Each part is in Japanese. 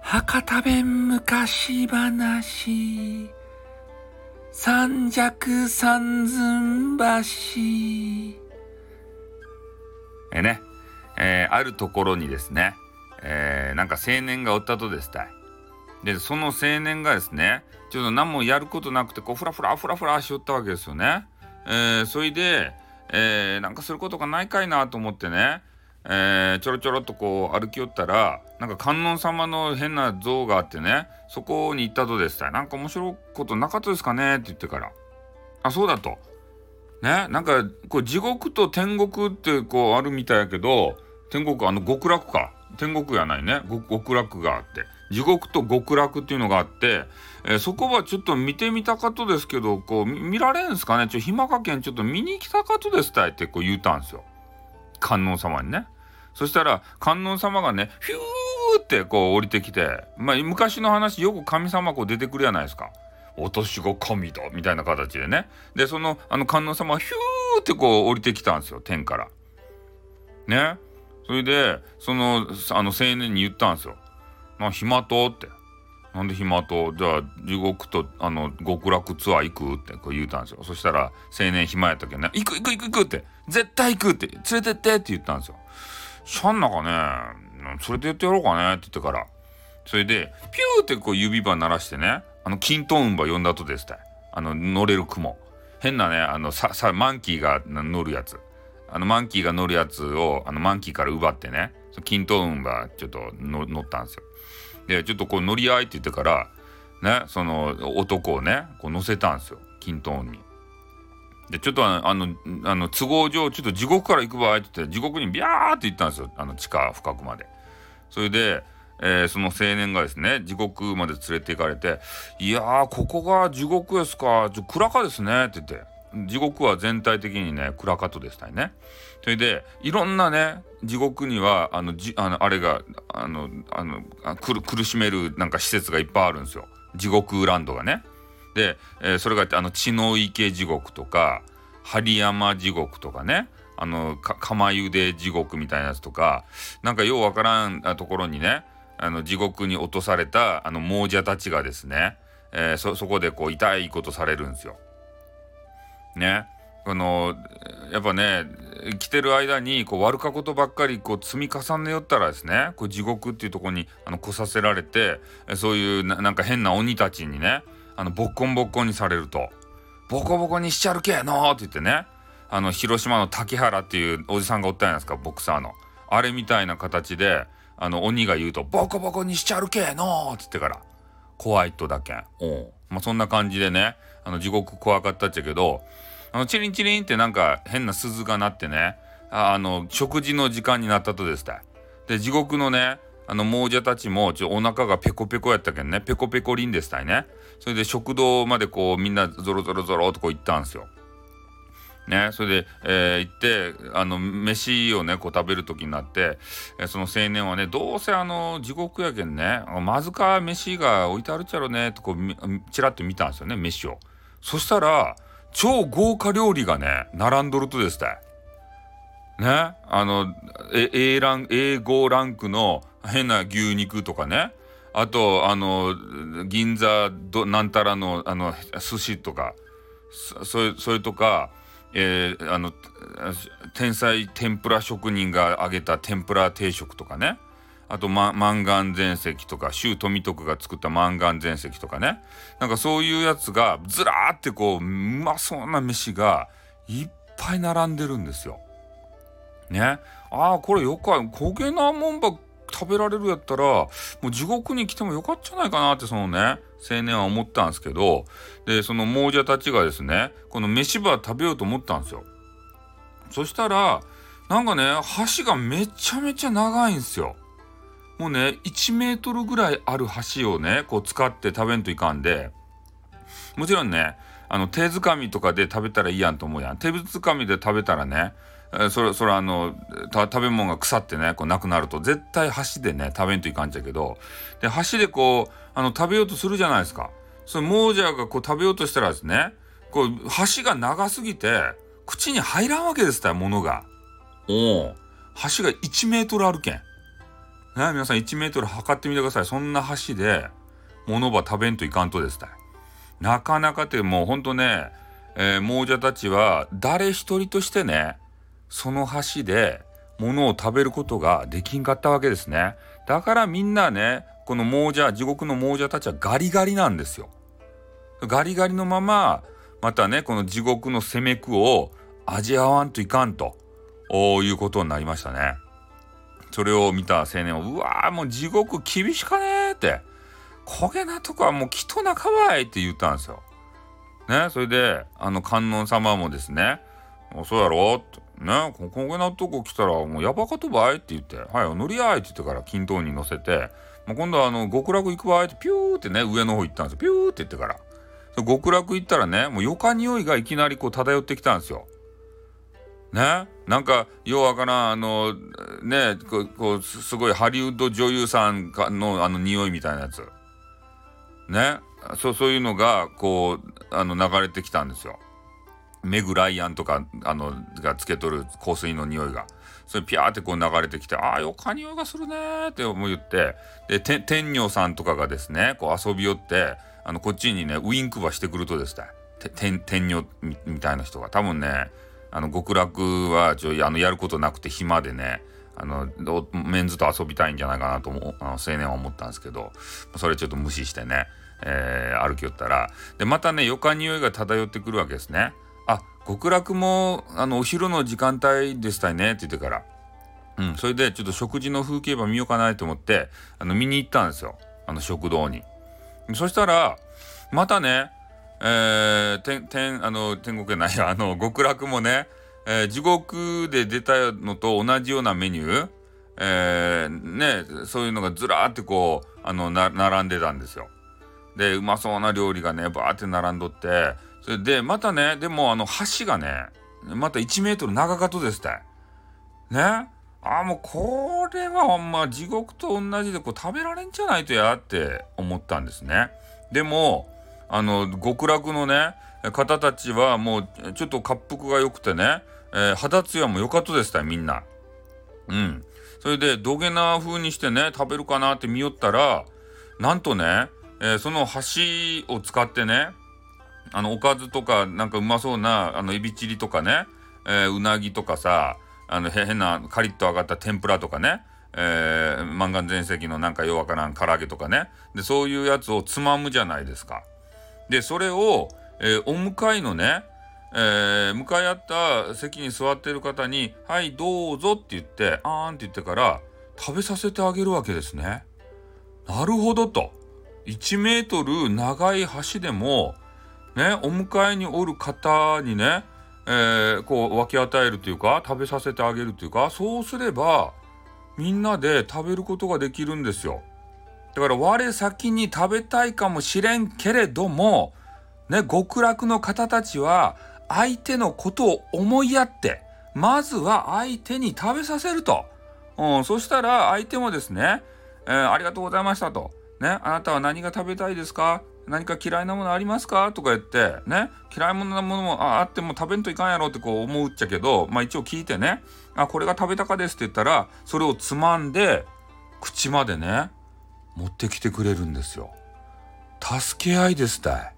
博多弁昔話三尺三寸橋えね、えー、あるところにですね、えー、なんか青年がおったとですたい。で、その青年がですね、ちょっと何もやることなくて、こう、ふらふらふらふらしよったわけですよね。えー、それで、えー、なんかすることがないかいなと思ってね、えー、ちょろちょろっとこう歩きよったらなんか観音様の変な像があってね。そこに行ったとですた。なんか面白いことなかったですかねって言ってから。あそうだと。ね？なんかこう地獄と天国ってこうあるみたいやけど天国あの極楽か。天国やないね。極楽があって。地獄と極楽っていうのがあって、えー、そこはちょっと見てみたかとですけどこう見られんすかね？ちょ暇かけんちょっと見に行きたかとですたいってこう言うたんですよ観音様にね。そしたら観音様がねヒューってこう降りてきて、まあ、昔の話よく神様こう出てくるじゃないですか。私が神だみたいな形でね。でそのあの観音様がヒューってこう降りてきたんですよ天から。ね。それでそのあの青年に言ったんですよ。な暇とって。なんで暇と？じゃあ地獄とあの極楽ツアー行くってこう言うたんですよ。そしたら青年暇やったけどね行く行く行く行くって絶対行くって連れてってって言ったんですよ。しゃんなかね、それでやってやろうかねって言ってから、それで、ピューってこう指輪鳴らしてね、あの、キントーン馬呼んだとですた。あの、乗れる雲。変なね、あの、さ、さ、マンキーが乗るやつ。あの、マンキーが乗るやつを、あの、マンキーから奪ってね、キントーン馬ちょっと乗ったんですよ。で、ちょっとこう乗り合いって言ってから、ね、その男をね、こう乗せたんですよ。キントーンに。で、ちょっとあの、あの、都合上、ちょっと地獄から行く場合って言って、地獄にビャーって行ったんですよ。あの、地下深くまで。それで、えー、その青年がですね、地獄まで連れて行かれて、いやー、ここが地獄ですか、ちょ暗かですね、って言って。地獄は全体的にね、暗かとでしたね。それで、いろんなね、地獄には、あの、じあのあれが、あの、あの苦しめるなんか施設がいっぱいあるんですよ。地獄ランドがね。で、えー、それがあの血の池地獄とか針山地獄とかねあの釜茹で地獄みたいなやつとかなんかようわからんところにねあの地獄に落とされたあの亡者たちがですね、えー、そそこでこう痛いことされるんですよ。ね。このやっぱね来てる間にこう悪かことばっかりこう積み重ねよったらですねこう地獄っていうとこにあの来させられてそういうなんか変な鬼たちにねあの、ボッコンボッコンにされると、ボコボコにしちゃるけえのって言ってね、あの、広島の竹原っていうおじさんがおったじゃないですか、ボクサーの。あれみたいな形で、あの、鬼が言うと、ボコボコにしちゃるけえのって言ってから、怖いとだけん。おまあ、そんな感じでね、あの、地獄怖かったっちゃけど、あの、チリンチリンってなんか変な鈴が鳴ってね、あの、食事の時間になったとですたで、地獄のね、あの、亡者たちも、ちょ、お腹がペコペコやったけんね、ペコペコリンでしたいね。それで食堂までこう、みんなゾロゾロゾロとこう行ったんですよ。ね、それで、えー、行って、あの、飯をね、こう食べる時になって、えー、その青年はね、どうせあの、地獄やけんね、まずか飯が置いてあるっちゃろね、とこう、ちらっと見たんですよね、飯を。そしたら、超豪華料理がね、並んどるとですね。ね、あの、A ラン、A5 ランクの変な牛肉とかね、あと、あの、銀座ど、なんたらの、あの、寿司とか、それ、それとか、えー、あの、天才天ぷら職人が揚げた天ぷら定食とかね。あと、ま、満願全席とか、周富徳が作った満願全席とかね。なんかそういうやつが、ずらーってこう、うまそうな飯が、いっぱい並んでるんですよ。ね。ああ、これよくある。焦げなもんばっ食べられるやったら、もう地獄に来てもよかったじゃないかなってそのね、青年は思ったんですけど、で、その亡者たちがですね、この飯場食べようと思ったんですよ。そしたら、なんかね、橋がめちゃめちゃ長いんですよ。もうね、1メートルぐらいある橋をね、こう使って食べんといかんで、もちろんね、あの、手づかみとかで食べたらいいやんと思うやん。手づかみで食べたらね、えそれ、それあの、食べ物が腐ってね、こうなくなると、絶対箸でね、食べんといかんじゃけど、で、箸でこう、あの、食べようとするじゃないですか。それ、亡者がこう食べようとしたらですね、こう、箸が長すぎて、口に入らんわけですたよ、ものが。おお。橋が1メートルあるけん。ね、皆さん1メートル測ってみてください。そんな橋で、物ば食べんといかんとですたい。なかなかってもうほんとね、えー、亡者たちは誰一人としてね、その橋で物を食べることができんかったわけですね。だからみんなね、この亡者、地獄の亡者たちはガリガリなんですよ。ガリガリのまま、またね、この地獄の攻めくを味わわんといかんということになりましたね。それを見た青年は、うわーもう地獄厳しかねーって、焦げなとこはもうきとなかわいって言ったんですよ。ね、それで、あの観音様もですね、そうやろって、ね、こげなとこ来たらもうやばかとばいって言って、はい、乗り合いって言ってから均等に乗せて、もう今度はあの極楽行く場合ってピューってね、上の方行ったんですよ。ピューって言ってから。極楽行ったらね、もうよか匂いがいきなりこう漂ってきたんですよ。ねなんかようわからんあのねここうすごいハリウッド女優さんのあの匂いみたいなやつねそうそういうのがこうあの流れてきたんですよ。メグ・ライアンとかあのがつけとる香水の匂いが。それピャーってこう流れてきて、ああ、よか匂いがするねって思言って、で、天女さんとかがですね、こう遊び寄って、あの、こっちにね、ウインクばしてくるとですね、天女みたいな人が、多分ね、あの、極楽はちょ、あの、やることなくて暇でね、あの、メンズと遊びたいんじゃないかなとあの青年は思ったんですけど、それちょっと無視してね、えー、歩き寄ったら、で、またね、よか匂いが漂ってくるわけですね。極楽も、あの、お昼の時間帯でしたいねって言ってから。うん、それでちょっと食事の風景ば見ようかなと思って、あの、見に行ったんですよ。あの、食堂に。そしたら、またね、えー、天、天、あの、天国じゃないや、あの、極楽もね、えー、地獄で出たのと同じようなメニュー、えー、ね、そういうのがずらーってこう、あの、並んでたんですよ。で、うまそうな料理がね、バーって並んどって、それで、またね、でもあの橋がね、また1メートル長かとですって。ね？ああ、もうこれはほんま地獄と同じでこう食べられんじゃないとやって思ったんですね。でも、あの、極楽のね、方たちはもうちょっと滑腹が良くてね、えー、肌ツヤも良かったですたみんな。うん。それで土下な風にしてね、食べるかなって見よったら、なんとね、えー、その橋を使ってね、あの、おかずとか、なんかうまそうな、あの、エビチリとかね、えー、うなぎとかさ、あの、変な、カリッと揚がった天ぷらとかね、えー、満願全席のなんかようわからん唐揚げとかね。で、そういうやつをつまむじゃないですか。で、それを、えー、お迎えのね、えー、向かい合った席に座ってる方に、はい、どうぞって言って、あーんって言ってから、食べさせてあげるわけですね。なるほどと。1メートル長い橋でも、ね、お迎えにおる方にね、えー、こう分け与えるというか食べさせてあげるというかそうすればみんなで食べることができるんですよ。だから我先に食べたいかもしれんけれどもね極楽の方たちは相手のことを思いやってまずは相手に食べさせると。うん、そしたら相手もですね、えー、ありがとうございましたと。ね、あなたは何が食べたいですか？何か嫌いなものありますか？とか言って、ね、嫌いなものもあっても食べんといかんやろってこう思うっちゃけど、まあ一応聞いてね、あ、これが食べたかですって言ったら、それをつまんで、口までね、持ってきてくれるんですよ。助け合いですたい。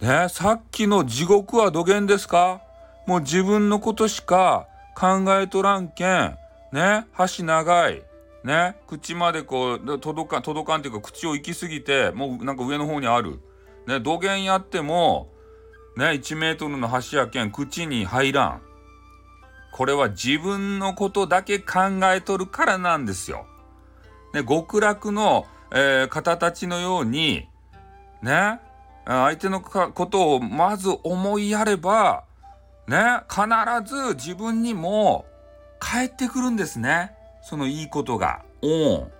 ね、さっきの地獄は土源ですか？もう自分のことしか考えとらんけん、ね、箸長い、ね、口までこう届かん届かんっていうか口を行き過ぎてもうなんか上の方にある。ね、土源やってもね1メートルの橋やけん口に入らん。これは自分のことだけ考えとるからなんですよ。ね、極楽の、えー、方たちのようにね相手のことをまず思いやればね必ず自分にも返ってくるんですね。そのいいことが。おん。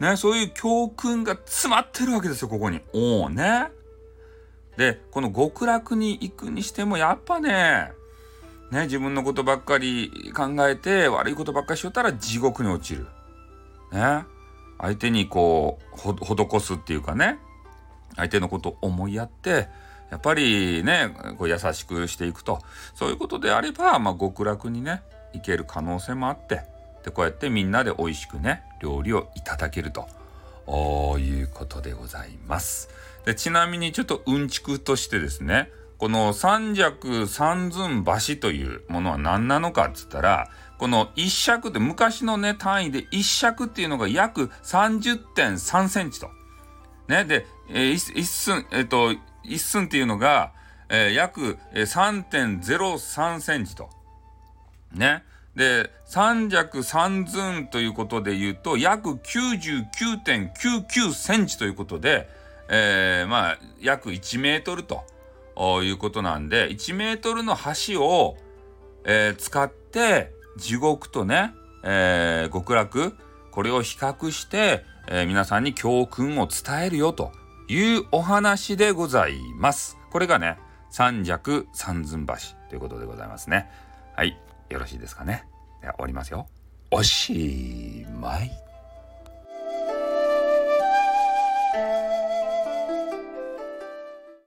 ね、そういう教訓が詰まってるわけですよ、ここに。おんね。で、この極楽に行くにしても、やっぱね、ね、自分のことばっかり考えて、悪いことばっかりしよったら地獄に落ちる。ね。相手にこう、施すっていうかね、相手のことを思いやって、やっぱりね、こう優しくしていくと。そういうことであれば、まあ、極楽にね、行ける可能性もあって、でこうやってみんなで美味しくね料理をいただけるということでございます。でちなみにちょっとうんちくとしてですねこの三尺三寸橋というものは何なのかっつったらこの一尺って昔のね単位で一尺っていうのが約30.3センチと。ね、で、えー、一寸、えっ、ー、と、一寸っていうのが、えー、約3.03センチと。ね。で、三尺三寸ということで言うと、約99.99センチということで、えー、まあ、約1メートルということなんで、1メートルの橋を、えー、使って、地獄とね、えー、極楽、これを比較して、えー、皆さんに教訓を伝えるよというお話でございます。これがね、三尺三寸橋ということでございますね。はい。よろしいですかね。では終わりますよ。おしまい。